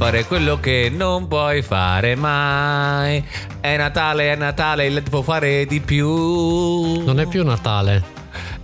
fare quello che non puoi fare mai. È Natale, è Natale, può fare di più. Non è più Natale.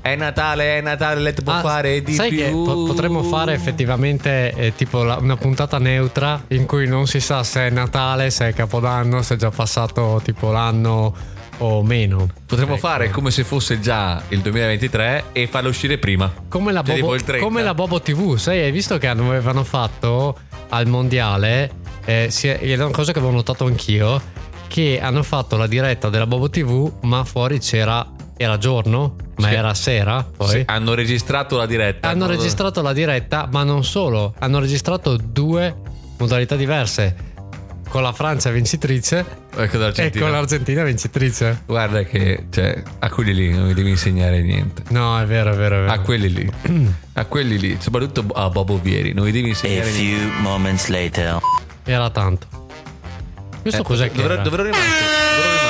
È Natale, è Natale, il LED può Ah, fare di sai più. che po- potremmo fare effettivamente eh, tipo la- una puntata neutra in cui non si sa se è Natale, se è Capodanno, se è già passato tipo l'anno o meno. Potremmo Ecco. fare come se fosse già il 2023 e farlo uscire prima. Come la, Cioè, Bobo, il 30. come la Bobo TV, sai, hai visto che avevano fatto al mondiale, eh, è una cosa che avevo notato anch'io, che hanno fatto la diretta della Bobo TV, ma fuori c'era, era giorno, ma Sì. era sera, poi. Sì, hanno registrato la diretta. Hanno registrato la diretta, ma non solo, hanno registrato due modalità diverse. Con la Francia vincitrice Ecco e l'Argentina. con l'Argentina vincitrice. Guarda che cioè, a quelli lì non mi devi insegnare niente. No, è vero, è vero, è vero. A quelli lì. a quelli lì, soprattutto a Bobo Vieri, non mi devi A insegnare niente. few moments later. Era tanto. Questo Eh, cos'è che dove, era? ero rimasto?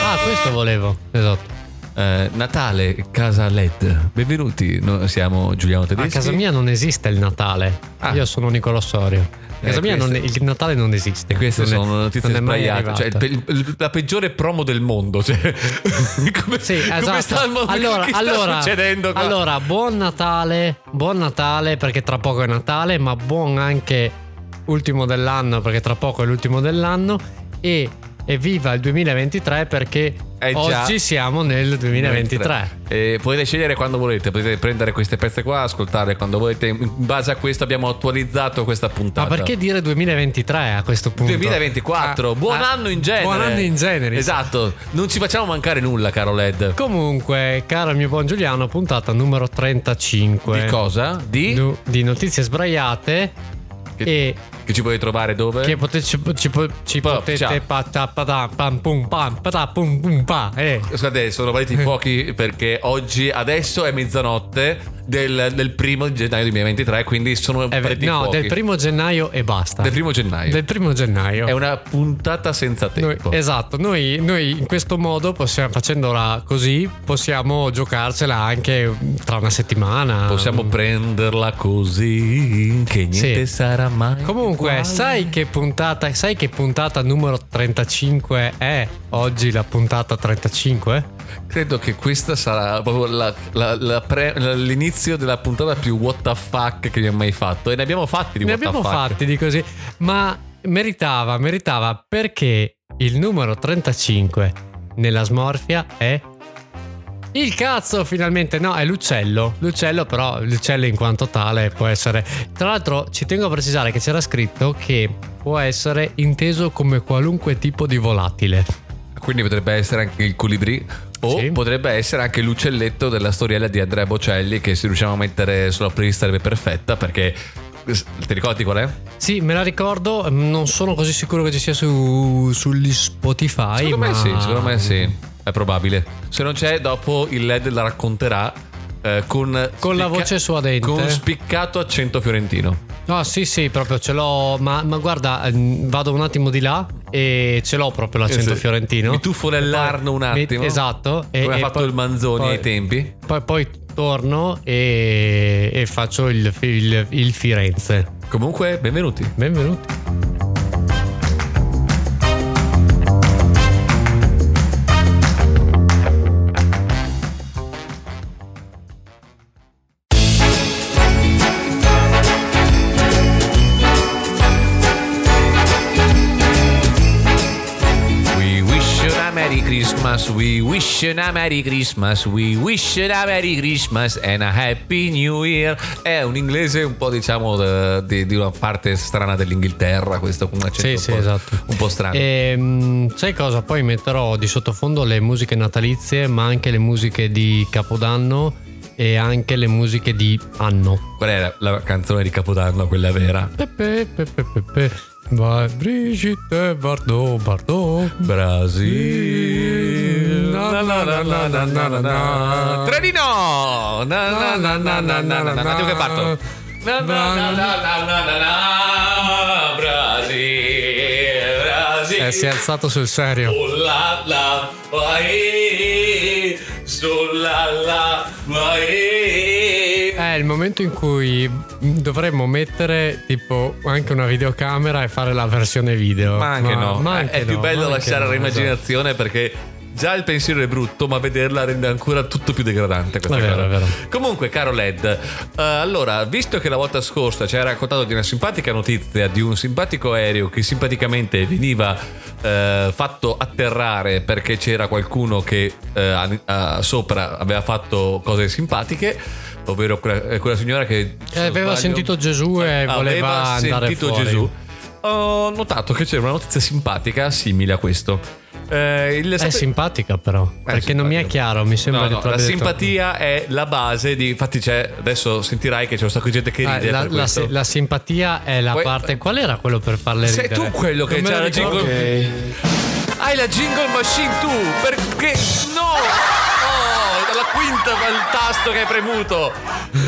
Ah, questo volevo. Esatto. Eh, Natale, casa LED. Benvenuti, noi siamo Giuliano A Tedeschi. casa mia non esiste il Natale. Ah. Io sono Nicolò Sorio. A casa Eh, mia non- il Natale non esiste. E queste Non sono notizie è mai sbagliate. Cioè, il il- la peggiore promo del mondo. Cioè, come, Sì, come esatto. sta, allora, che sta allora, succedendo qua? allora, buon Natale, buon Natale perché tra poco è Natale, ma buon anche ultimo dell'anno perché tra poco è l'ultimo dell'anno e evviva il 2023 perché Eh già. oggi siamo nel 2023. E potete scegliere quando volete, potete prendere queste pezze qua, ascoltarle quando volete. In base a questo abbiamo attualizzato questa puntata. Ma perché dire 2023 a questo punto? 2024, Ah, buon ah, anno in genere. Buon anno in genere. Esatto, non ci facciamo mancare nulla, caro Led. Comunque, caro mio buon Giuliano, puntata numero 35. Di cosa? Di? Di notizie sbraiate Che- e Che ci puoi trovare dove? che pote- ci, ci ci potete pata- pata- pam pum pam pata pum pum pa eh. Scusate, sono partiti i fuochi perché oggi, adesso è mezzanotte del, del primo gennaio 2023, quindi sono È ver- no, fuochi. del primo gennaio e basta. Del primo gennaio. Del primo gennaio. È una puntata senza Noi- tempo. esatto, noi, noi in questo modo possiamo, facendola così, possiamo giocarcela anche tra una settimana. Possiamo prenderla così che niente Sì. sarà mai. Comunque, uguale. sai che puntata, sai che puntata numero 35 è oggi la puntata 35? Credo che questa sarà proprio la- la- la pre- l'inizio della puntata più what the fuck che abbiamo mai fatto. E ne abbiamo fatti di Ne what the abbiamo fuck. fatti di così, ma meritava, meritava perché il numero 35 nella smorfia è il cazzo finalmente, no, è l'uccello. L'uccello però, l'uccello in quanto tale può essere... Tra l'altro ci tengo a precisare che c'era scritto che può essere inteso come qualunque tipo di volatile. Quindi potrebbe essere anche il colibrì. O Sì. potrebbe essere anche l'uccelletto della storiella di Andrea Bocelli. Che se riusciamo a mettere sulla playlist sarebbe perfetta. Perché ti ricordi qual è? Sì, me la ricordo, non sono così sicuro che ci sia su, sugli Spotify. Secondo me ma- sì, secondo me sì. È probabile. Se non c'è, dopo il LED la racconterà. eh, con, Con la voce suadente. Con spiccato accento fiorentino. No, sì, sì, proprio ce l'ho. Ma, ma guarda, ehm, vado un attimo di là e ce l'ho proprio l'accento sì. fiorentino. Mi tuffo nell'arno un Mi- attimo. esatto. e- Come ha e fatto poi- il Manzoni poi- ai tempi. Poi, poi torno e, e faccio il, il- il Firenze. Comunque, benvenuti. Benvenuti. Christmas, we wish you a Merry Christmas, we wish you a Merry Christmas and a Happy New Year. È un inglese un po' diciamo di, di una parte strana dell'Inghilterra, questo con un accento Sì, sì, un, po', esatto. un po' strano. Ehm, sai cosa? Poi metterò di sottofondo le musiche natalizie, ma anche le musiche di Capodanno e anche le musiche di anno. Qual è la, la canzone di Capodanno, quella vera? Pepe, pepe, pepe. Vai Brigitte Bardot, Bardot. Brasil. Na, na, na, na, na, na, na, na. Trenino! Na, na, na, na, na, na, na, na. Attimo che parto. Na, na, na, na, na, na, na, na. Brasil, Brasil. Eh, si è alzato sul serio. Sulla la vai, sulla la vai. Eh, il momento in cui dovremmo mettere tipo anche una videocamera e fare la versione video. Ma anche no, ma è anche più no, bello ma anche lasciare no, all'immaginazione perché già il pensiero è brutto, ma vederla rende ancora tutto più degradante. Questa È vero, cosa. è vero. Comunque, caro Led, eh, allora, visto che la volta scorsa ci hai raccontato di una simpatica notizia di un simpatico aereo che simpaticamente veniva eh, fatto atterrare perché c'era qualcuno che eh, a- sopra aveva fatto cose simpatiche. Ovvero quella, eh, quella signora che se Eh, aveva sbaglio, sentito Gesù e voleva aveva andare sentito fuori. Gesù. Ho notato che c'era una notizia simpatica simile a questo. Eh, il- È simpatica però, perché non mi è simpatica. chiaro, mi sembra No, che no, tu la detto- simpatia è la base di. Infatti, c'è, adesso sentirai che c'è un sacco di gente che Ah, ride. la, per la- questo. la simpatia è la Poi- parte. Qual era quello per farle Sei ridere? tu quello che lo la jingle. Hai la jingle machine tu! Perché. No! Il tasto che hai premuto.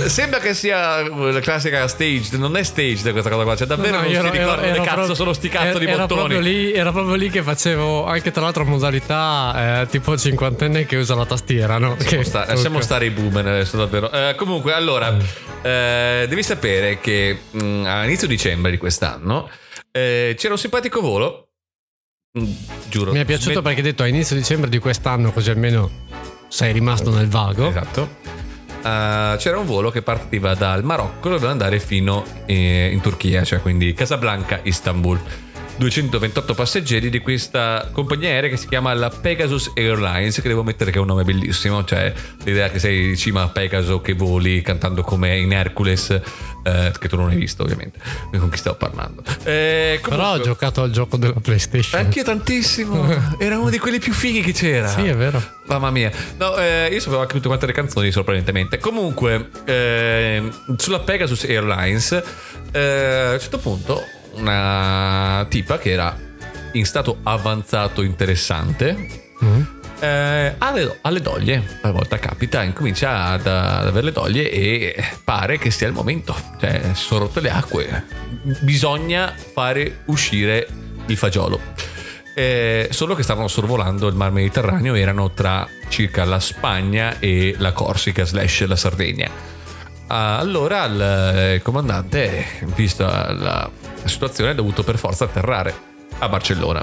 Sembra che sia la classica staged. Non è staged questa cosa qua. Cioè, davvero No, no, non io si ero- ricorda ero- ero cazzo proprio- sono sti cazzo di era bottoni. Proprio lì, era proprio lì che facevo anche tra l'altro modalità eh, tipo cinquantenne che usa la tastiera, no? Lasciamo, sta- lasciamo stare i boomer adesso davvero. Eh, comunque, allora, eh, devi sapere che mh, a inizio dicembre di quest'anno eh, c'era un simpatico volo. mh, giuro. Mi è piaciuto perché hai detto a inizio dicembre di quest'anno, così almeno sei rimasto nel vago. Esatto. Eh, c'era un volo che partiva dal Marocco doveva andare fino eh, in Turchia, cioè quindi Casablanca, Istanbul. 228 passeggeri di questa compagnia aerea che si chiama la Pegasus Airlines, che devo mettere che è un nome bellissimo, cioè l'idea che sei in cima a Pegaso che voli cantando come in Hercules, eh, che tu non hai visto ovviamente, con chi stavo parlando. Eh, Però ho comunque- giocato al gioco della PlayStation. Anch'io tantissimo, era uno di quelli più fighi che c'era. Sì, è vero. Mamma mia, no, eh, io sapevo anche tutte quante le canzoni, sorprendentemente. Comunque, ehm, sulla Pegasus Airlines, eh, a un certo punto, una tipa che era in stato avanzato interessante. Mm. eh, ha le, ha le doglie, a volta capita, incomincia ad, ad avere le doglie e pare che sia il momento. Cioè, si sono rotte le acque. Bisogna fare uscire il fagiolo. Eh, solo che stavano sorvolando il mar Mediterraneo, erano tra circa la Spagna e la Corsica slash la Sardegna. Ah, allora il, il comandante, vista la, la situazione, ha dovuto per forza atterrare a Barcellona.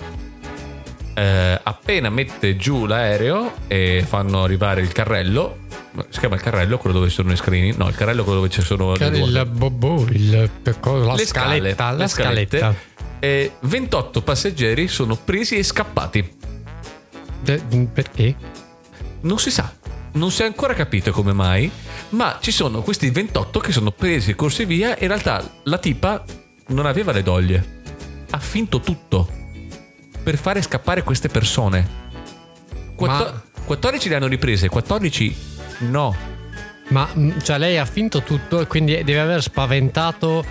Eh, appena mette giù l'aereo e fanno arrivare il carrello, si chiama il carrello, quello dove ci sono i screenini? No, il carrello quello dove ci sono le ruote. Il bobo, il, la Le scale, scaletta, la le scalette. scaletta. E 28 passeggeri sono presi e scappati. De- perché? Non si sa, non si è ancora capito come mai, ma ci sono questi 28 che sono presi e corsi via. In realtà la tipa non aveva le doglie, ha finto tutto per fare scappare queste persone. Quattro- Ma- 14 le hanno riprese, 14 no. Ma mh, cioè lei ha finto tutto e quindi deve aver spaventato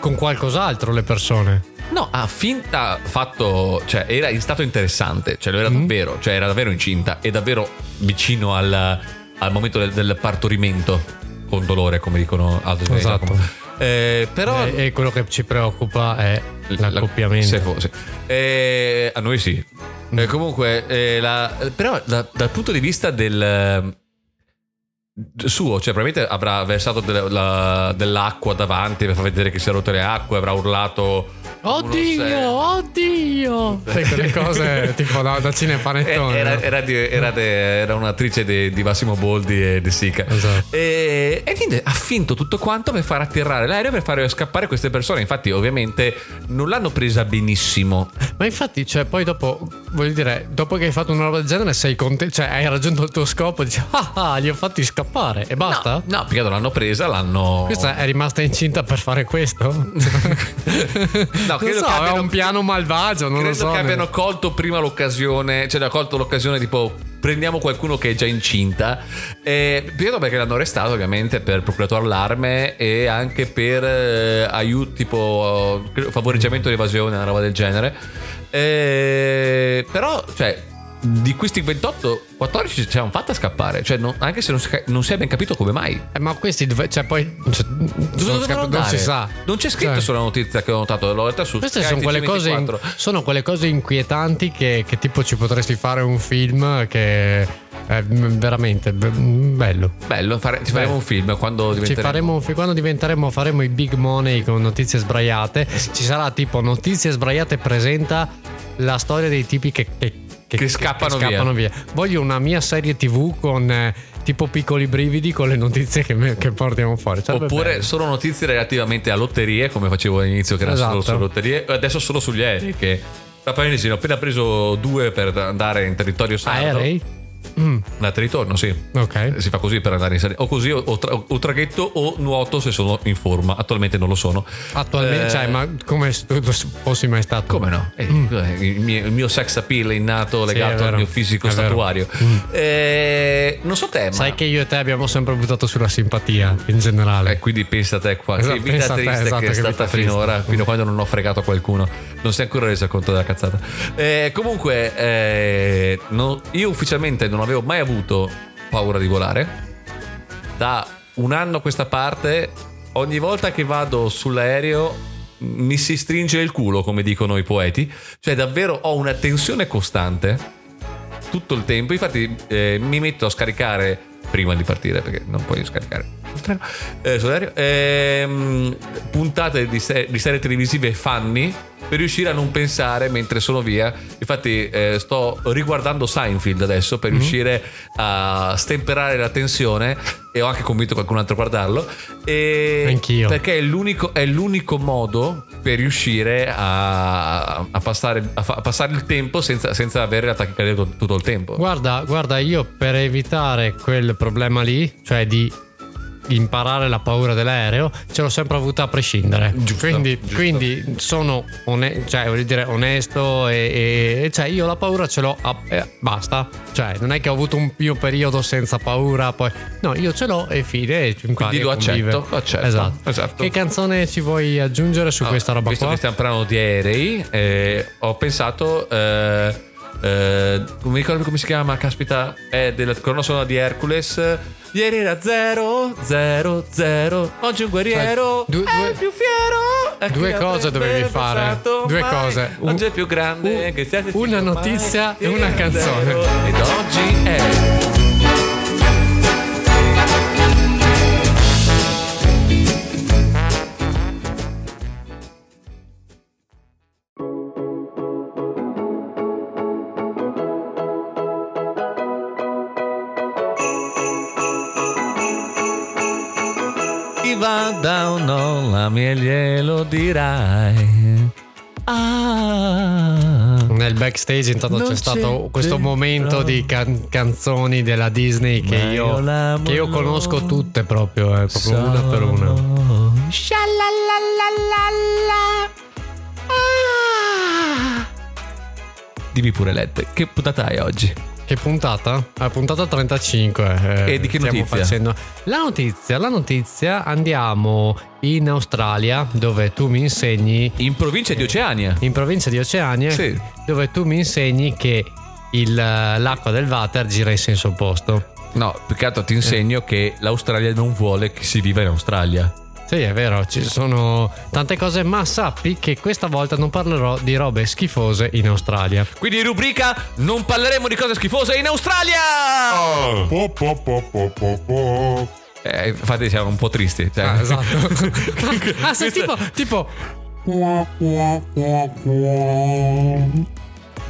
con qualcos'altro le persone. No, ha finta fatto, cioè era in stato interessante, cioè lo era davvero, cioè era davvero incinta e davvero vicino al, al momento del, del partorimento con dolore, come dicono altri Esatto. Eh, però E, e quello che ci preoccupa è l'accoppiamento. Se fosse. Eh, a noi sì. Eh, comunque, eh, la- però da- dal punto di vista del eh, suo, cioè probabilmente avrà versato del- la- dell'acqua davanti per far vedere che si è rotte le acque, avrà urlato Oddio, oddio! Sai quelle cose tipo da, da Eh, cinepanettone. Era, no? era, di- era de- era un'attrice di, di Massimo Boldi e di Sica. Esatto. E, e niente, ha finto tutto quanto per far atterrare l'aereo per fare scappare queste persone. Infatti, ovviamente, non l'hanno presa benissimo. Ma infatti, cioè, poi dopo, voglio dire, dopo che hai fatto una roba del genere, sei contento, cioè hai raggiunto il tuo scopo e dici, ah, ah, li ho fatti scappare e basta? No, no, perché non l'hanno presa, l'hanno. Questa è rimasta incinta per fare questo? No, non credo so, che abbiano- un piano malvagio, non Credo lo so. che abbiano colto prima l'occasione, cioè colto l'occasione tipo prendiamo qualcuno che è già incinta. E vedo perché l'hanno arrestato ovviamente per procurato allarme e anche per eh, aiuto tipo eh, favoreggiamento di evasione, una roba del genere. Eh, però, cioè, di questi 28, 14 ci hanno fatta scappare. Cioè, non- anche se non si, non si è ben capito come mai. Eh, ma questi cioè poi cioè, Dove non, dovevano scap- non si sa. Non c'è scritto Cioè, sulla notizia che ho notato. L'ho letta su Queste sono quelle, cose, TG24. sono quelle cose inquietanti che, che tipo ci potresti fare un film che È mm, veramente be- mm, bello. Bello, fare- ci faremo Beh, un film quando Ci diventeremo... faremo un fi- quando diventeremo faremo i big money con notizie sbraiate. Ci sarà tipo notizie sbraiate presenta la storia dei tipi che, che- Che scappano via. via. Voglio una mia serie TV con eh, tipo piccoli brividi con le notizie che, me- che portiamo fuori. Sarebbe Oppure bello. solo notizie relativamente a lotterie, come facevo all'inizio, che erano solo Esatto. su lotterie, e adesso solo sugli aerei. Che tra parentesi, ne ho appena preso due per andare in territorio sardo. aerei? Mm, Andata e ritorno, sì. ok. Si fa così per andare in serie. O così, o, tra- o traghetto, o nuoto se sono in forma. Attualmente non lo sono. Attualmente, Eh, cioè, ma come fossi mai stato? Come no? Eh, il, mio, il mio sex appeal innato Mm. Sì, legato è al mio fisico È statuario. Mm. Eh, non so te, ma. Sai che io e te abbiamo sempre buttato sulla simpatia in generale. Eh, quindi pensa a te qua, Esatto, che vita a te, triste esatto, che è che stata triste. finora, fino a quando non ho fregato qualcuno. Non si è ancora reso conto della cazzata. Eh, comunque, eh, no- io ufficialmente non avevo mai avuto paura di volare. Da un anno a questa parte, ogni volta che vado sull'aereo mi si stringe il culo, come dicono i poeti. Cioè, davvero ho una tensione costante tutto il tempo. Infatti, eh, mi metto a scaricare prima di partire perché non puoi scaricare treno, eh, sull'aereo. ehm, puntate di, se- di serie televisive funny per riuscire a non pensare mentre sono via. Infatti, eh, sto riguardando Seinfeld adesso per riuscire a stemperare la tensione. E ho anche convinto qualcun altro a guardarlo. E Anch'io. Perché è l'unico, è l'unico modo per riuscire a, a passare, a fa- a passare il tempo senza, senza avere la tachicardia tutto, tutto il tempo. Guarda, guarda, io per evitare quel problema lì, cioè di imparare la paura dell'aereo, ce l'ho sempre avuta a prescindere. Giusto, quindi, giusto. quindi sono one- cioè, voglio dire, onesto e, e- cioè io la paura ce l'ho, a- eh, basta. Cioè, non è che ho avuto un mio periodo senza paura, poi no, io ce l'ho e fine. E Quindi lo accetto, accetto, Esatto. esatto. Che canzone ci vuoi aggiungere su Ah, questa roba Visto qua? che stiamo parlando di aerei, eh, ho pensato. Eh, non mi ricordo come si chiama, caspita, è della colonna sonora di Hercules. Ieri era 0, 0, 0. Oggi un guerriero Cioè, due- è due- più fiero. due cose dovevi fare. Due mai. cose. Un- Oggi è più grande. un- una mai. notizia e Ieri una canzone. Ed oggi è. Chi va da o no, la mia glielo dirai. Ah. Nel backstage intanto c'è c'è stato questo momento di can- canzoni della Disney che io, che io no. conosco tutte proprio, eh, proprio una per una. Ah. Dimmi pure Led, che puntata hai oggi? Che puntata? Ah, puntata 35. eh, E di che stiamo notizia? facendo. La notizia, la notizia, andiamo in Australia dove tu mi insegni, In provincia di Oceania. in provincia di Oceania, Sì. dove tu mi insegni che il- l'acqua del water gira in senso opposto. No, altro ti insegno che l'Australia non vuole che si viva in Australia. Sì, è vero, ci sono tante cose, ma sappi che questa volta non parlerò di robe schifose in Australia. Quindi in rubrica non parleremo di cose schifose in Australia! Po, po, po, po, po, po. Eh, infatti siamo un po' tristi. Cioè. Ah, esatto. ah, sì, tipo, tipo,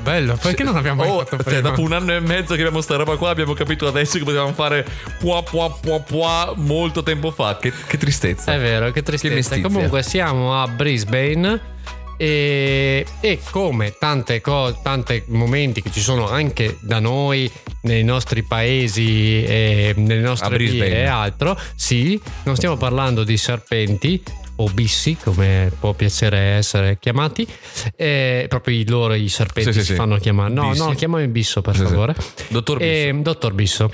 bello, perché non abbiamo mai Oh, fatto cioè, prima? dopo un anno e mezzo che abbiamo sta roba qua, abbiamo capito adesso che potevamo fare pua pua pua pua molto tempo fa. Che, che tristezza. È vero, che Che tristezza. mestizia. Comunque siamo a Brisbane e, e come tante, co- tante momenti che ci sono anche da noi, nei nostri paesi, e nelle nostre vie e altro, sì, non stiamo parlando di serpenti o bissi, come può piacere essere chiamati, eh, proprio i loro i serpenti Sì, si sì. fanno chiamare. No, Bissi. no, chiamami bisso per favore. Dottor Bisso. E, dottor Bisso.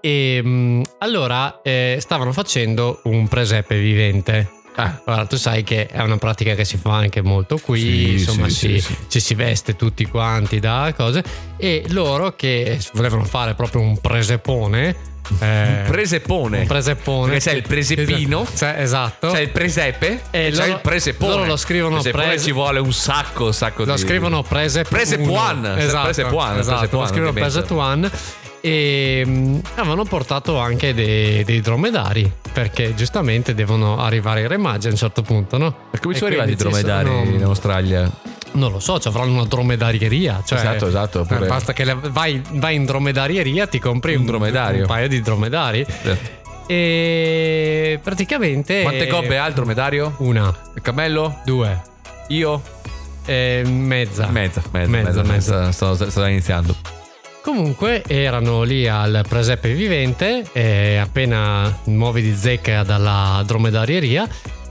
E mh, allora eh, stavano facendo un presepe vivente. Ah, Guarda, tu sai che è una pratica che si fa anche molto qui, Sì, insomma, sì, si- sì, ci si veste tutti quanti da cose. E loro che volevano fare proprio un presepone. eh, presepone. un presepone. Perché c'è il presepino. Cioè, esatto. C'è il presepe E c'è loro- il presepone. loro lo scrivono presepone prese- ci vuole un sacco, un sacco lo di scrivono Presep Presepuan, esatto, Presepuan, esatto, Presepuan, lo scrivono. Presepuan E mm, avevano portato anche dei, dei dromedari, perché giustamente devono arrivare i re magi a un certo punto, no? Per come E sono arrivati i dromedari sono- in Australia? Non lo so, ci avranno una dromedarieria. Cioè, Esatto, esatto, eh, pure- Basta che vai, vai in dromedarieria, ti compri Un un, un paio di dromedari. E praticamente. Quante gobbe ha il dromedario? Una, Il cammello? due, Io? e mezza. Mezza, mezza, Mezza, mezza. mezza. Sto, sto- sto iniziando. Comunque erano lì al presepe vivente, eh, appena nuovi di zecca dalla dromedarieria,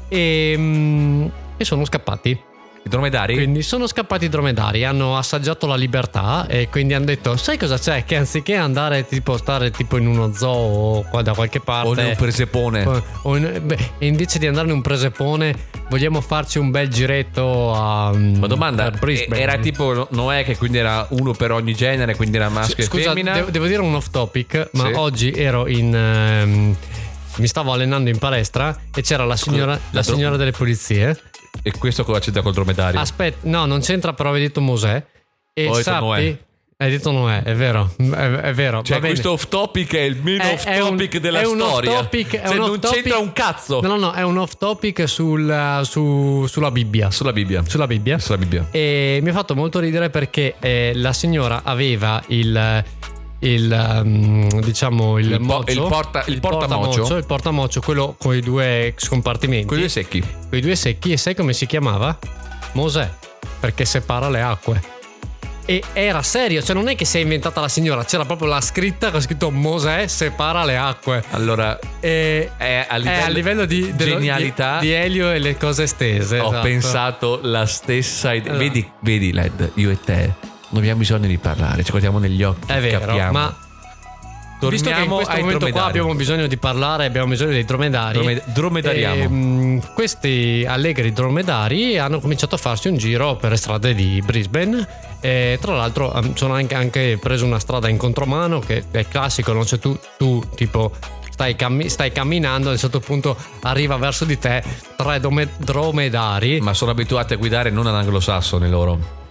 e, mm, e sono scappati. I dromedari? Quindi sono scappati i dromedari, hanno assaggiato la libertà e quindi hanno detto: Sai cosa c'è? Che anziché andare tipo stare tipo in uno zoo o qua da qualche parte. o in un presepone? o- o in- beh, invece di andare in un presepone, vogliamo farci un bel giretto a. Ma domanda, a Brisbane. era tipo Noè che quindi era uno per ogni genere, quindi era maschio Scusa, e femmina? devo, devo dire un off topic, ma Sì. oggi ero in. ehm, mi stavo allenando in palestra e c'era la signora, la signora delle pulizie. E questo cosa c'entra col dromedario? Aspetta, no, non c'entra, però avevi detto Mosè. E Ho detto sappi. Noè. Hai detto Noè, è vero, è, è vero. Cioè, questo off topic è il meno off topic della è un storia. topic- è Cioè, un non c'entra un cazzo. No, no, no, è un off topic sul, su- sulla Bibbia. Sulla Bibbia. Sulla Bibbia. Sulla Bibbia. E mi ha fatto molto ridere perché eh, la signora aveva il. Il um, diciamo il, Il mocio, il porta- il portamocio. il portamocio, quello con i due scompartimenti, Quelli secchi. con i due secchi. E sai come si chiamava? Mosè, perché separa le acque. E era serio, cioè non è che si è inventata la signora, c'era proprio la scritta con scritto Mosè separa le acque. Allora, E è a è livello, a livello di genialità. di, di Elio e le cose stese. ho esatto. pensato la stessa idea. Allora. Vedi, vedi, Led, io e te non abbiamo bisogno di parlare, ci guardiamo negli occhi. È vero, capiamo. ma visto che in questo momento qua abbiamo bisogno di parlare, abbiamo bisogno dei dromedari. Drome- dromedariamo. ehm, questi allegri dromedari hanno cominciato a farsi un giro per le strade di Brisbane. E tra l'altro ehm, sono anche, anche preso una strada in contromano, che è classico, non c'è tu, tu tipo. Stai, cammi- stai camminando, a un certo punto arriva verso di te tre dome- dromedari. Ma sono abituati a guidare non ad anglosassoni loro.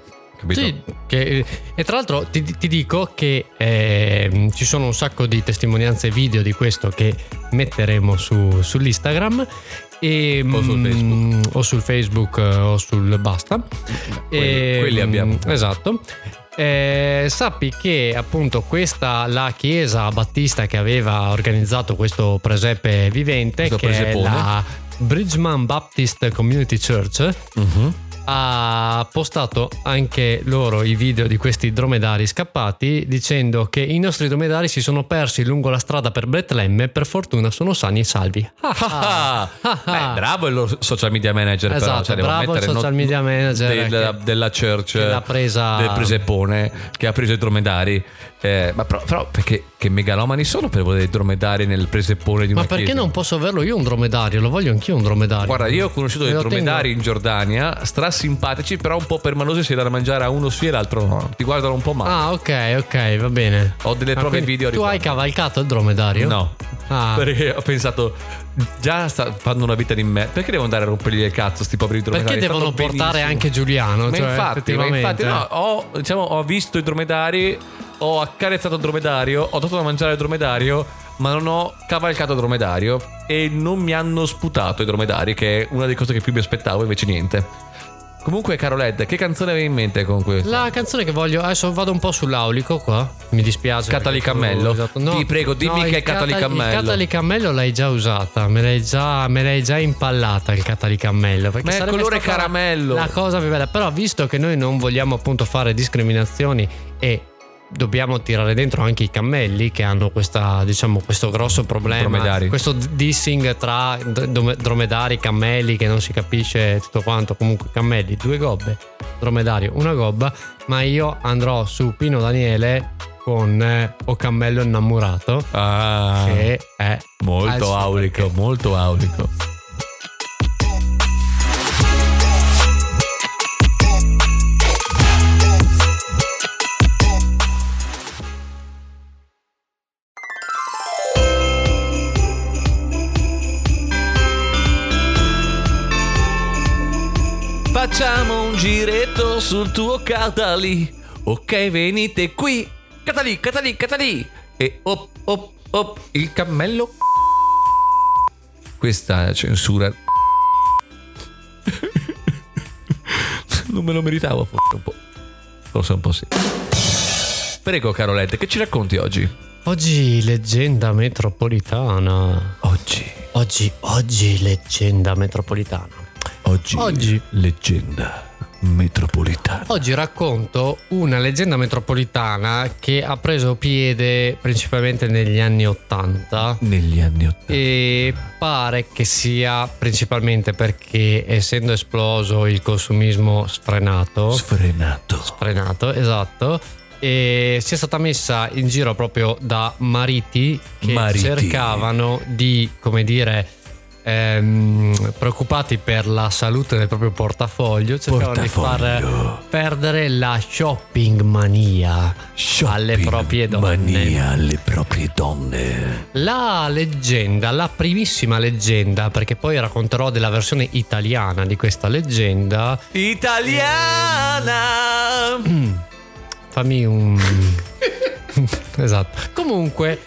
Capito? Sì, che- e tra l'altro ti, ti dico che ehm, ci sono un sacco di testimonianze video di questo che metteremo su, sull'Instagram. E, O sul Facebook. o sul Facebook eh, o sul basta. Quelli- quelli mm, abbiamo. Esatto. Eh, sappi che appunto questa la chiesa battista che aveva organizzato questo presepe vivente Questo che presepone. è la Bridgman Baptist Community Church Mhm. Ha postato anche loro i video di questi dromedari scappati dicendo che i nostri dromedari si sono persi lungo la strada per Betlemme per fortuna sono sani e salvi. Ah, Ah, ah. beh, bravo il social media manager però, Esatto, cioè, devo bravo il social media manager della, che- della church che l'ha presa- del presepone che ha preso i dromedari Eh, ma però, però perché che megalomani sono per volere dromedari nel presepone di una Ma perché chiesa? non posso averlo io un dromedario? Lo voglio anch'io un dromedario. Guarda, io ho conosciuto dei dromedari tengo. in Giordania, strasimpatici, però un po' permalosi, si da mangiare a uno sì e l'altro no. Ti guardano un po' male. Ah, ok, ok, va bene. Ho delle Ah, prove video. Tu hai riguardo. cavalcato il dromedario? No. Ah. Perché ho pensato, già sta fanno una vita di me. Perché devo andare a rompergli il cazzo, sti poveri dromedari? Perché devono portare benissimo. anche Giuliano? Ma cioè, infatti, ma infatti no, ho, diciamo, ho visto i dromedari, ho accarezzato il dromedario, ho dato da mangiare il dromedario, ma non ho cavalcato il dromedario e non mi hanno sputato i dromedari, che è una delle cose che più mi aspettavo, invece niente. Comunque, caro Led, che canzone avevi in mente con questo? La canzone che voglio, adesso vado un po' sull'aulico qua. Mi dispiace. Catali perché tu- Cammello? esatto, Ti prego, dimmi il che è Catali Catali- Cammello. Il Catali Cammello l'hai già usata, me l'hai già, me l'hai già impallata il Catali Cammello. perché Ma è il colore caramello. La cosa più bella. Però, visto che noi non vogliamo appunto fare discriminazioni e dobbiamo tirare dentro anche i cammelli che hanno questa, diciamo, questo grosso problema. Dromedari. Questo dissing tra dromedari, cammelli che non si capisce tutto quanto. Comunque, cammelli, due gobbe, dromedario, una gobba. Ma io andrò su Pino Daniele con eh, O Cammello Innamorato, Ah, che è molto aulico, perché. molto aulico. Giretto sul tuo Catali. Ok, venite qui. Catali, Catali, Catali. e op, op, op, il cammello. Questa censura. non me lo meritavo, forse un po'. Forse un po' sì. Prego, Carolette, che ci racconti oggi? Oggi leggenda metropolitana. Oggi. Oggi, oggi leggenda metropolitana. Oggi. Oggi. Leggenda metropolitana. Oggi racconto una leggenda metropolitana che ha preso piede principalmente negli anni Ottanta. Negli anni Ottanta. E pare che sia principalmente perché essendo esploso il consumismo sfrenato, Sfrenato. sfrenato, esatto, e sia stata messa in giro proprio da mariti che Mariti. cercavano di, come dire, ehm, preoccupati per la salute del proprio portafoglio, cercavano di far Portafoglio. perdere la shopping mania alle Shopping proprie donne. Mania alle proprie donne. La leggenda, la primissima leggenda, perché poi racconterò della versione italiana di questa leggenda. Italiana. Fammi un. esatto. Comunque,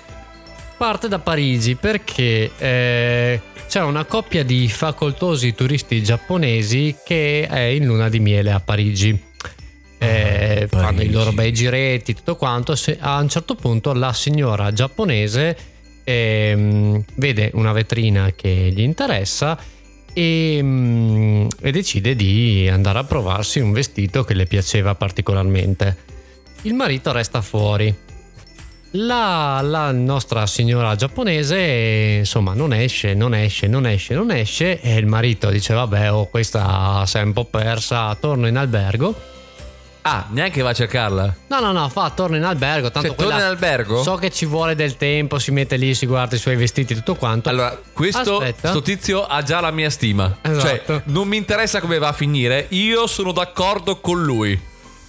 parte da Parigi perché eh, c'è una coppia di facoltosi turisti giapponesi che è in luna di miele a Parigi. Eh, Ah, fanno i Parigi. loro bei giretti, tutto quanto. Se- a un certo punto la signora giapponese ehm, vede una vetrina che gli interessa e, mm, e decide di andare a provarsi un vestito che le piaceva particolarmente. Il marito resta fuori. La, la nostra signora giapponese, insomma, non esce, non esce, non esce, non esce. E il marito dice: Vabbè, oh, questa si è un po' persa, torno in albergo. Ah, neanche va a cercarla. No, no, no, fa, torno in albergo. Tanto Cioè, torna in albergo? So che ci vuole del tempo, si mette lì, si guarda i suoi vestiti, tutto quanto. Allora, questo tizio ha già la mia stima. Esatto. Cioè, non mi interessa come va a finire, io sono d'accordo con lui.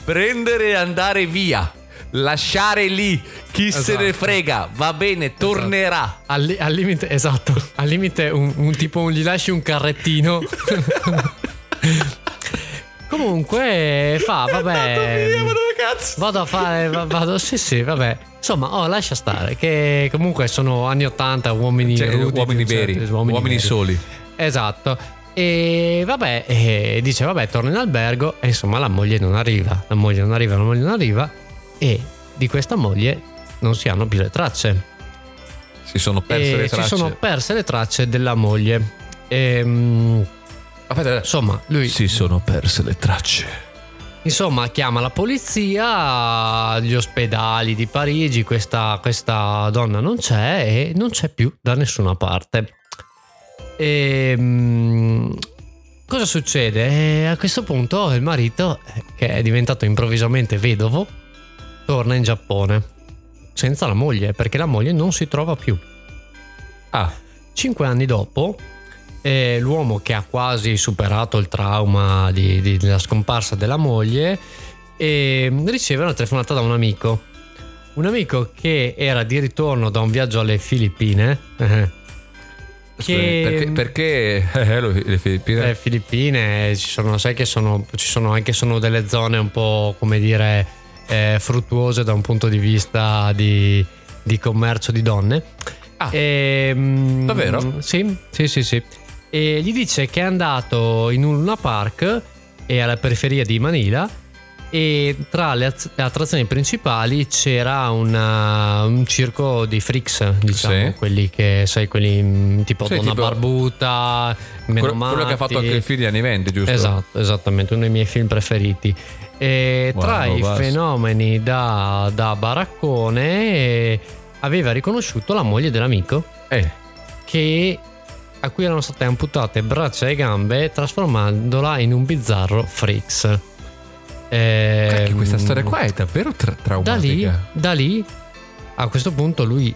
Prendere e andare via. Lasciare lì chi se Esatto. ne frega, va bene, tornerà. Al, li- al limite, esatto, al limite un, un tipo, un- gli lasci un carrettino. Comunque fa, vabbè. Via? Vado a fare, va- vado, sì sì, vabbè. Insomma, oh, lascia stare, che comunque sono anni 80, uomini Cioè, rudi, uomini un veri, certo- uomini, veri. soli. Esatto. E vabbè, e dice vabbè, torno in albergo e insomma la moglie non arriva, la moglie non arriva, la moglie non arriva e di questa moglie non si hanno più le tracce. Si sono perse e le tracce. si sono perse le tracce della moglie. Ehm, Aspetta, insomma, lui si sono perse le tracce. insomma chiama la polizia, gli ospedali di Parigi, questa, questa donna non c'è e non c'è più da nessuna parte. Ehm, cosa succede? Eh, a questo punto il marito, eh, che è diventato improvvisamente vedovo, torna in Giappone senza la moglie perché la moglie non si trova più. Ah, Cinque anni dopo, eh, l'uomo che ha quasi superato il trauma di- di- della scomparsa della moglie eh, riceve una telefonata da un amico. Un amico che era di ritorno da un viaggio alle Filippine. eh, che perché, perché eh, lo- le Filippine? le Filippine ci sono, sai che sono, ci sono anche sono delle zone un po' come dire eh, fruttuose da un punto di vista di, di commercio di donne. Ah, Ehm, davvero? Sì, sì, sì, sì. E gli dice che è andato in un Luna Park e alla periferia di Manila e tra le, az- le attrazioni principali c'era una- un circo di freaks, diciamo, Sì. quelli che sai, quelli mm, tipo Sì, Donna tipo- Barbuta, quello, Menomati. quello che ha fatto anche il film di anni 20, giusto? Esatto, esattamente, uno dei miei film preferiti. E Wow, tra i basta. fenomeni da, da baraccone eh, aveva riconosciuto la moglie dell'amico Eh, che, a cui erano state amputate braccia e gambe trasformandola in un bizzarro freaks. Ehm, cacchio, questa storia qua è davvero tra- da lì, traumatica. da lì, a questo punto lui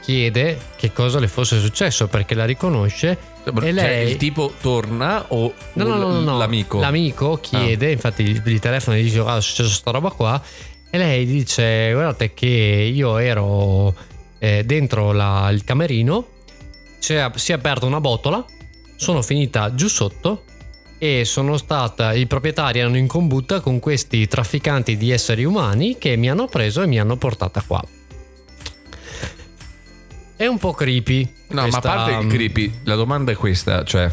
chiede che cosa le fosse successo perché la riconosce e lei il tipo torna o No, no, no, no, l'amico? L'amico chiede, infatti gli gli telefona e dice: Ah, è successo sta roba qua. E lei dice: Guardate, che io ero eh, dentro la- il camerino, c'è- si è aperta una botola, sono finita giù sotto e sono stata. I proprietari erano in combutta con questi trafficanti di esseri umani che mi hanno preso e mi hanno portata qua. È un po' creepy. No, questa- ma a parte il creepy, la domanda è questa, cioè...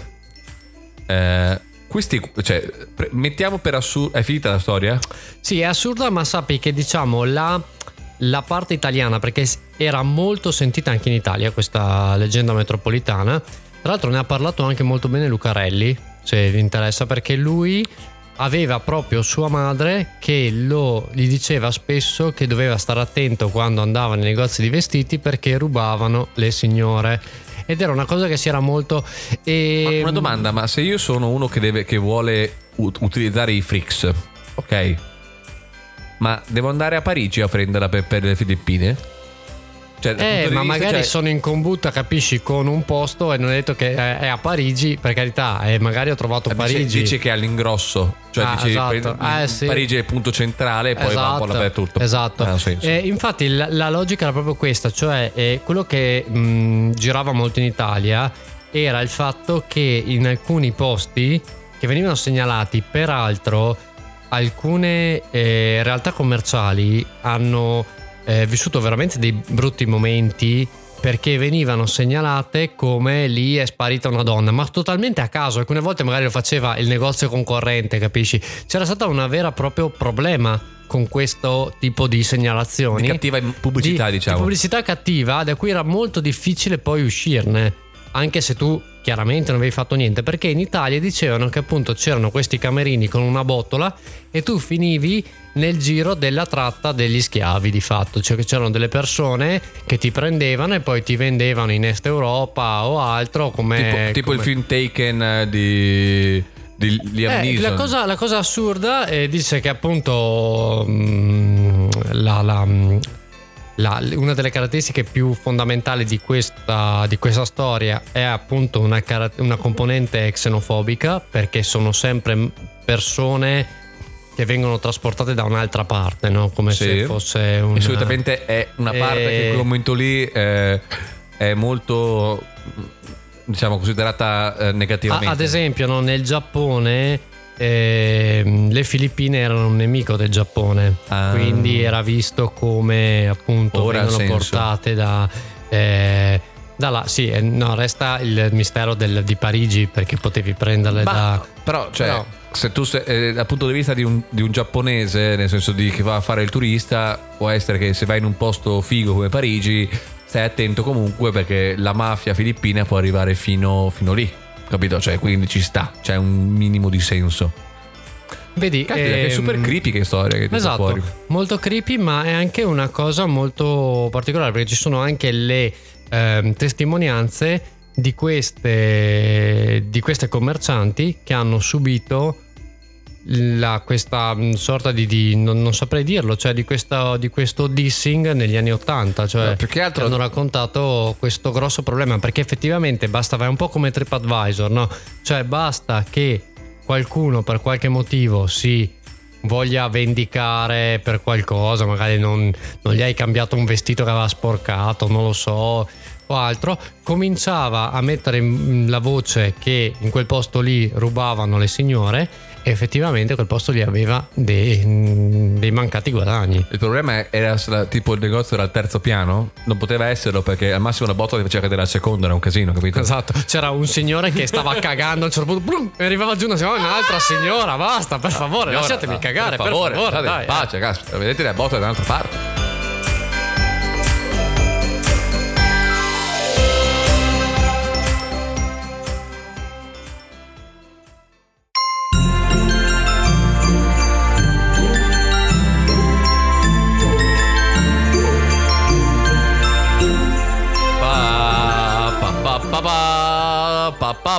eh, questi, cioè, mettiamo per assurdo... È finita la storia? Sì, è assurda, ma sappi che diciamo la, la parte italiana, perché era molto sentita anche in Italia questa leggenda metropolitana. Tra l'altro ne ha parlato anche molto bene Lucarelli, se vi interessa, perché lui aveva proprio sua madre che lo, gli diceva spesso che doveva stare attento quando andava nei negozi di vestiti perché rubavano le signore. Ed era una cosa che si era molto... E, Ma una domanda, ma se io sono uno che, deve, che vuole ut- utilizzare i freaks, ok? Ma devo andare a Parigi a prenderla per, per le Filippine? Cioè, Eh, ma magari cioè, sono in combutta, capisci, con un posto e non è detto che è a Parigi, per carità, e magari ho trovato dice- Parigi. Dice, che è all'ingrosso, cioè Ah, dici, esatto. prendi- Eh, sì. Parigi è il punto centrale e poi va un po' dappertutto. Esatto. Ha senso. Eh, infatti la, la logica era proprio questa, cioè eh, quello che mh, girava molto in Italia era il fatto che in alcuni posti che venivano segnalati, peraltro alcune eh, realtà commerciali hanno eh, vissuto veramente dei brutti momenti perché venivano segnalate come lì è sparita una donna, ma totalmente a caso. Alcune volte magari lo faceva il negozio concorrente, capisci? C'era stato un vero e proprio problema con questo tipo di segnalazioni. Di cattiva pubblicità, Di- diciamo. Di pubblicità cattiva, da cui era molto difficile poi uscirne. Anche se tu chiaramente non avevi fatto niente, perché in Italia dicevano che appunto c'erano questi camerini con una botola e tu finivi nel giro della tratta degli schiavi di fatto, cioè che c'erano delle persone che ti prendevano e poi ti vendevano in Est Europa o altro come... tipo, tipo il come- film Taken eh, di, di Liam eh, la, cosa, la cosa assurda eh, dice che appunto mm, la- la- mm, la- una delle caratteristiche più fondamentali di questa, di questa storia è appunto una, una componente xenofobica perché sono sempre persone che vengono trasportate da un'altra parte, no? come Sì. se fosse un... E solitamente è una parte Eh, che in quel momento lì eh, è molto, diciamo, considerata eh, negativamente. ad esempio, no, nel Giappone ehm, le Filippine erano un nemico del Giappone, Ah. quindi era visto come appunto Ora vengono portate da. eh, da là, sì, eh, no, resta il mistero del- di Parigi perché potevi prenderle Ma- da. Però, cioè, Però- se tu sei, eh, dal punto di vista di un, di un giapponese, nel senso di che va a fare il turista, può essere che se vai in un posto figo come Parigi, stai attento comunque perché la mafia filippina può arrivare fino, fino lì. Capito? Cioè, quindi ci sta, c'è un minimo di senso. Vedi, Caspita, che ehm, super creepy che storia che Esatto, fuori. molto creepy, ma è anche una cosa molto particolare perché ci sono anche le ehm, testimonianze di queste, di queste commercianti che hanno subito la- questa mm, sorta di, di- non, non saprei dirlo, cioè di, questa- di questo dissing negli anni 80, cioè No, più che altro- hanno raccontato questo grosso problema perché effettivamente basta, è un po' come TripAdvisor, no? Cioè basta che qualcuno per qualche motivo si voglia vendicare per qualcosa, magari non, non gli hai cambiato un vestito che aveva sporcato, non lo so, o altro, cominciava a mettere la voce che in quel posto lì rubavano le signore effettivamente quel posto lì aveva dei, dei mancati guadagni. Il problema era tipo il negozio era al terzo piano, non poteva esserlo perché al massimo la botta ti faceva cadere al secondo, era un casino, capito? Esatto, c'era un signore che stava cagando a un certo punto, brum, e arrivava giù una signora, un'altra signora, basta, per favore, Signora, lasciatemi no, cagare, per favore, favore, state in dai, eh. pace, caspita, vedete la botta da un'altra parte.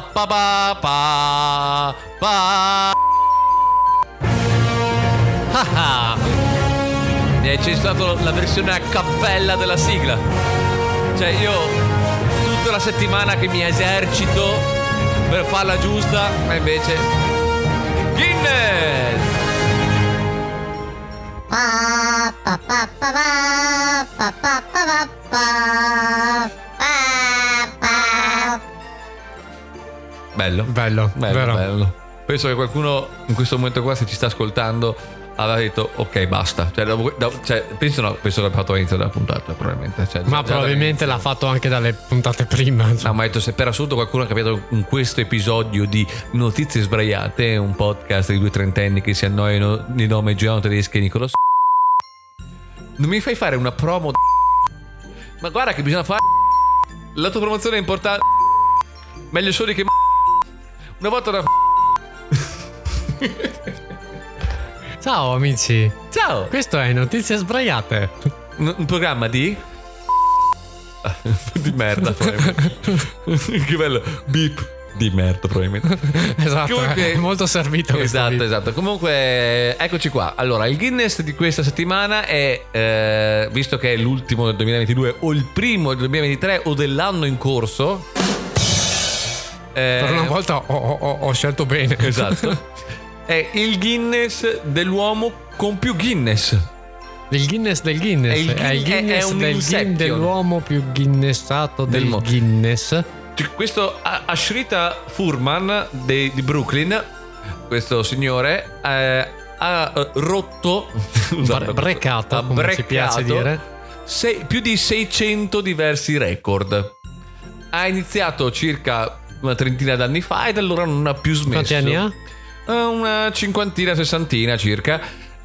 Pa, pa, pa, pa. Ah, ah. Mi hai censurato la versione a cappella della sigla. Cioè io tutta la settimana che mi esercito per farla giusta, ma invece Guinness! Pa pa pa pa pa pa pa pa pa Bello. Bello, Bello, bello. Penso che qualcuno in questo momento qua, se ci sta ascoltando, aveva detto ok basta. Cioè, dopo- dopo- cioè, penso, no, penso che abbia fatto all'inizio della puntata probabilmente. Cioè, Ma probabilmente l'ha fatto anche dalle puntate prima. No, ma detto se per assurdo qualcuno ha capito in questo episodio di Notizie Sbraiate, un podcast di due trentenni che si annoiano di nome Giano Tedeschi e Nicolas non mi fai fare una promo ma guarda che bisogna fare la tua promozione è importante meglio soli che una volta una Ciao amici, ciao questo è Notizie Sbraiate. un, un programma di di merda probabilmente che bello beep di merda probabilmente Esatto, Comunque- è molto servito Esatto, esatto. Comunque, eccoci qua. Allora, il Guinness di questa settimana è, eh, visto che è l'ultimo del 2022 o il primo del 2023 o dell'anno in corso. Eh, Per una volta ho, ho- ho scelto bene. Esatto. È il Guinness dell'uomo con più Guinness. Il Guinness del Guinness. È il È il Guin- è- Guinness è del. Guin- dell'uomo più Guinnessato del, Del mo- Guinness. Questo Ashrita Furman di Brooklyn, questo signore, eh, ha eh, rotto, Bre- brecato, ha come ci piace dire. sei- più di 600 diversi record. Ha iniziato circa una trentina d'anni fa e da allora non ha più smesso. Quanti anni ha? Eh, Una cinquantina, sessantina circa.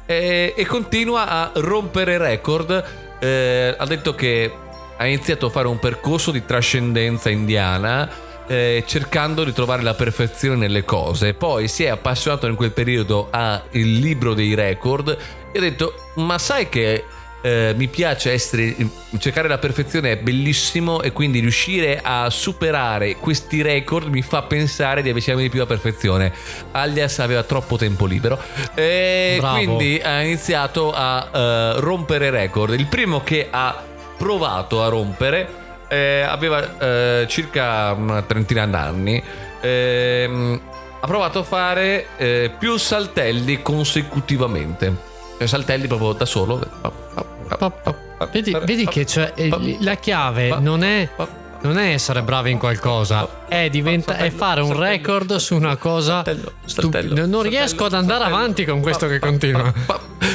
E, e continua a rompere record. Eh, ha detto che ha iniziato a fare un percorso di trascendenza indiana. eh, cercando di trovare la perfezione nelle cose. Poi si è appassionato in quel periodo al libro dei record e ha detto: Ma sai che eh, mi piace essere, cercare la perfezione è bellissimo e quindi riuscire a superare questi record mi fa pensare di avvicinarmi di più alla perfezione. Alias aveva troppo tempo libero e Bravo. quindi ha iniziato a eh, rompere record. Il primo che ha provato a rompere eh, aveva eh, circa una trentina d'anni. Ehm, ha provato a fare eh, più saltelli consecutivamente. Saltelli proprio da solo. Vedi, vedi che cioè, la chiave non è, non è essere bravi in qualcosa, è, diventa- è fare un record su una cosa stupida. Non riesco ad andare avanti con questo che continua.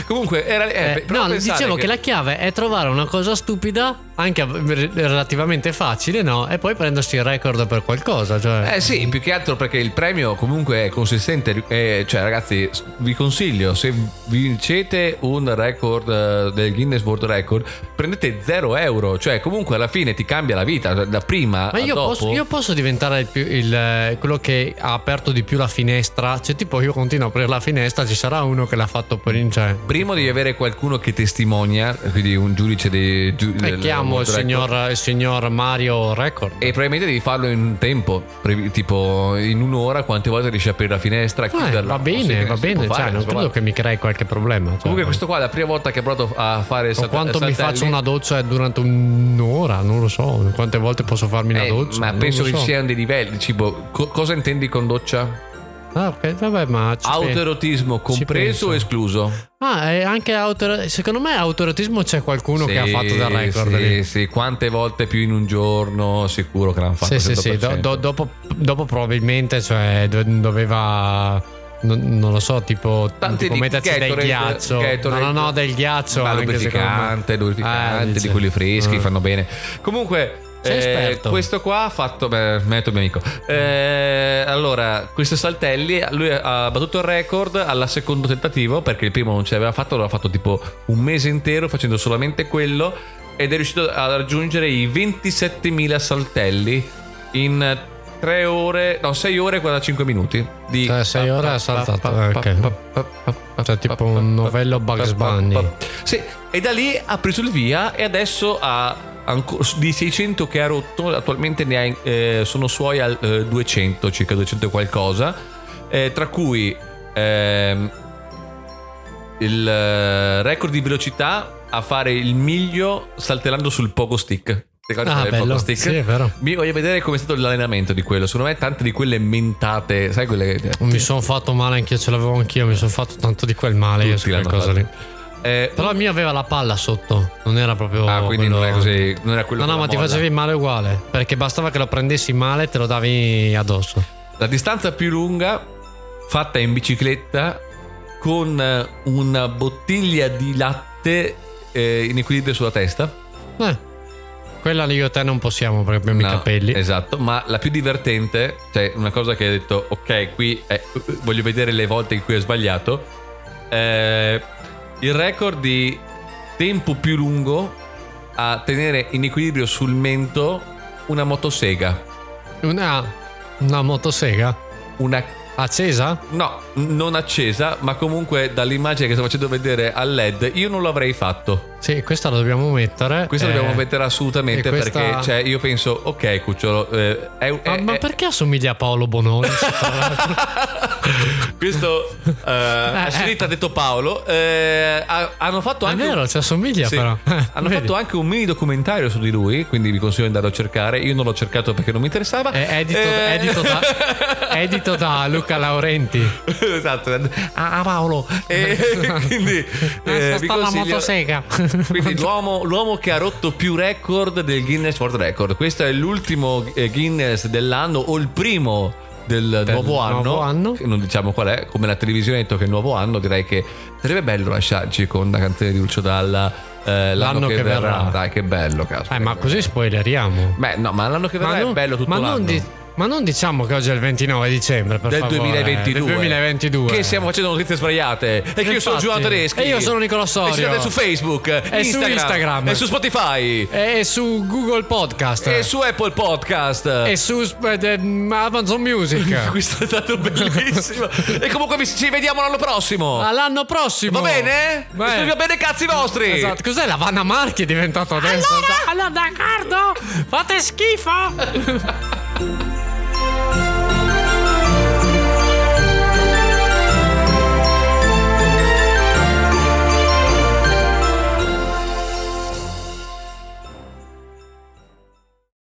Comunque, era, eh, Eh, no, dicevo che... la chiave è trovare una cosa stupida, anche re- relativamente facile, no? E poi prendersi il record per qualcosa. Cioè. Eh sì, più che altro perché il premio comunque è consistente. eh, cioè, ragazzi, vi consiglio: se vincete un record eh, del Guinness World Record, prendete 0 euro. Cioè, comunque alla fine ti cambia la vita. Da prima Ma io posso, io posso diventare il più- il, eh, quello che ha aperto di più la finestra. Cioè, tipo, io continuo a aprire la finestra, ci sarà uno che l'ha fatto per in cioè. Prima devi avere qualcuno che testimonia, quindi un giudice dei giu- E chiamo il signor, il signor Mario Record. E probabilmente devi farlo in un tempo, tipo in un'ora, quante volte riesci a aprire la finestra, Eh, chiuderla. va bene, va bene. Cioè, fare, non credo fare. che mi crei qualche problema. cioè. Comunque questo qua è la prima volta che ha provato a fare salt- quanto mi saltelli. faccio una doccia durante un'ora? Non lo so. Quante volte posso farmi una Eh, doccia? ma penso che so. ci siano dei livelli. Tipo, co- cosa intendi con doccia? Ah, ok, vabbè, ma. ci Autoerotismo compreso o escluso? Ah, e anche auto... secondo me autoerotismo c'è qualcuno che ha fatto del record Sì, lì. sì, quante volte più in un giorno? Sicuro che l'hanno fatto. Sì, sì, sì. Do- 100%. do- dopo, dopo probabilmente cioè, do- doveva. Non, non lo so, tipo, Tanti tipo di mettersi del Gatorade, ghiaccio. Gatorade. no, no, no, del ghiaccio. Ma lubrificante, lubrificante, Eh, di quelli freschi, Ah. fanno bene. Comunque. Sei eh, esperto. questo qua ha fatto. Beh, metto mio amico. Eh, allora, questo Saltelli. Lui ha battuto il record al secondo tentativo. Perché il primo non ce l'aveva fatto. L'aveva fatto tipo un mese intero facendo solamente quello. Ed è riuscito a raggiungere i 27.000 saltelli in 3 ore. No, 6 ore e 45 minuti. Di Cioè, sei ore ha saltato, eh, ok. Cioè, tipo un novello Bugs Bunny. Sì, e da lì ha preso il via e adesso ha di 600 che ha rotto, attualmente ne ha, eh, sono suoi al eh, 200, circa 200 e qualcosa, eh, tra cui ehm, il eh, record di velocità a fare il miglio saltellando sul pogo stick. Ricordi Ah, bello. stick? Sì. Mi voglio vedere come è stato l'allenamento di quello. Secondo me tante di quelle mentate, sai quelle... Mi sono fatto male anch'io, ce l'avevo anch'io. Mi sono fatto tanto di quel male io su Tutti l'hanno cose lì. Eh, Però il mio aveva la palla sotto, non era proprio. ah, quindi quello- non è così. Non era quello No, no, ma ti molla. facevi male uguale. Perché bastava che lo prendessi male e te lo davi addosso. La distanza più lunga fatta in bicicletta con eh, una bottiglia di latte eh, in equilibrio sulla testa. Eh, quella io e te non possiamo perché abbiamo No, i capelli. Esatto, ma la più divertente, cioè una cosa che hai detto, ok, qui è- voglio vedere le volte in cui ho sbagliato. eh, il record di tempo più lungo a tenere in equilibrio sul mento una motosega. Una, una motosega Una accesa? No, non accesa, ma comunque dall'immagine che sto facendo vedere al LED, io non l'avrei fatto. Sì, questa la dobbiamo mettere. Questo Eh, dobbiamo mettere assolutamente questa- perché cioè, io penso, ok, cucciolo, eh, è, Ma, è- ma è- perché assomiglia a Paolo Bononi? questo eh, Ashlita ha detto Paolo, eh, ha- hanno fatto È anche vero, ci assomiglia Sì. però. Eh, hanno fatto anche un mini documentario su di lui, quindi vi consiglio di andarlo a cercare. Io non l'ho cercato perché non mi interessava. È edito, Eh, edito da, edito da Luca Laurenti. esatto, ah Paolo. E quindi eh, vi sta la motosega. Quindi l'uomo, l'uomo che ha rotto più record del Guinness World Record. Questo è l'ultimo eh, Guinness dell'anno o il primo del, nuovo, anno. nuovo anno. Che Non diciamo qual è, come la televisione ha detto che è il nuovo anno, direi che sarebbe bello lasciarci con la canzone di Lucio Dalla eh, l'anno, che, verrà. Dai, che bello, cazzo. Eh, ma così spoileriamo. Beh, no, ma l'anno che verrà è bello tutto ma l'anno. non di- ma non diciamo che oggi è il 29 dicembre, per del favore. 2022. Del 2022. Che stiamo facendo notizie sbagliate. E che io sono. Giovanni Tedeschi. E io sono Nicola Sorio. E siete su Facebook, E su Instagram. E su Spotify. E su Google Podcast. E su Apple Podcast. E su eh, Amazon Music. Questo è stato bellissimo. e comunque ci vediamo l'anno prossimo. All'anno prossimo. Va bene? Beh. Va bene, cazzi vostri. Esatto. Cos'è la Vanna Marchi è diventato adesso? Allora, d'accordo? Fate schifo.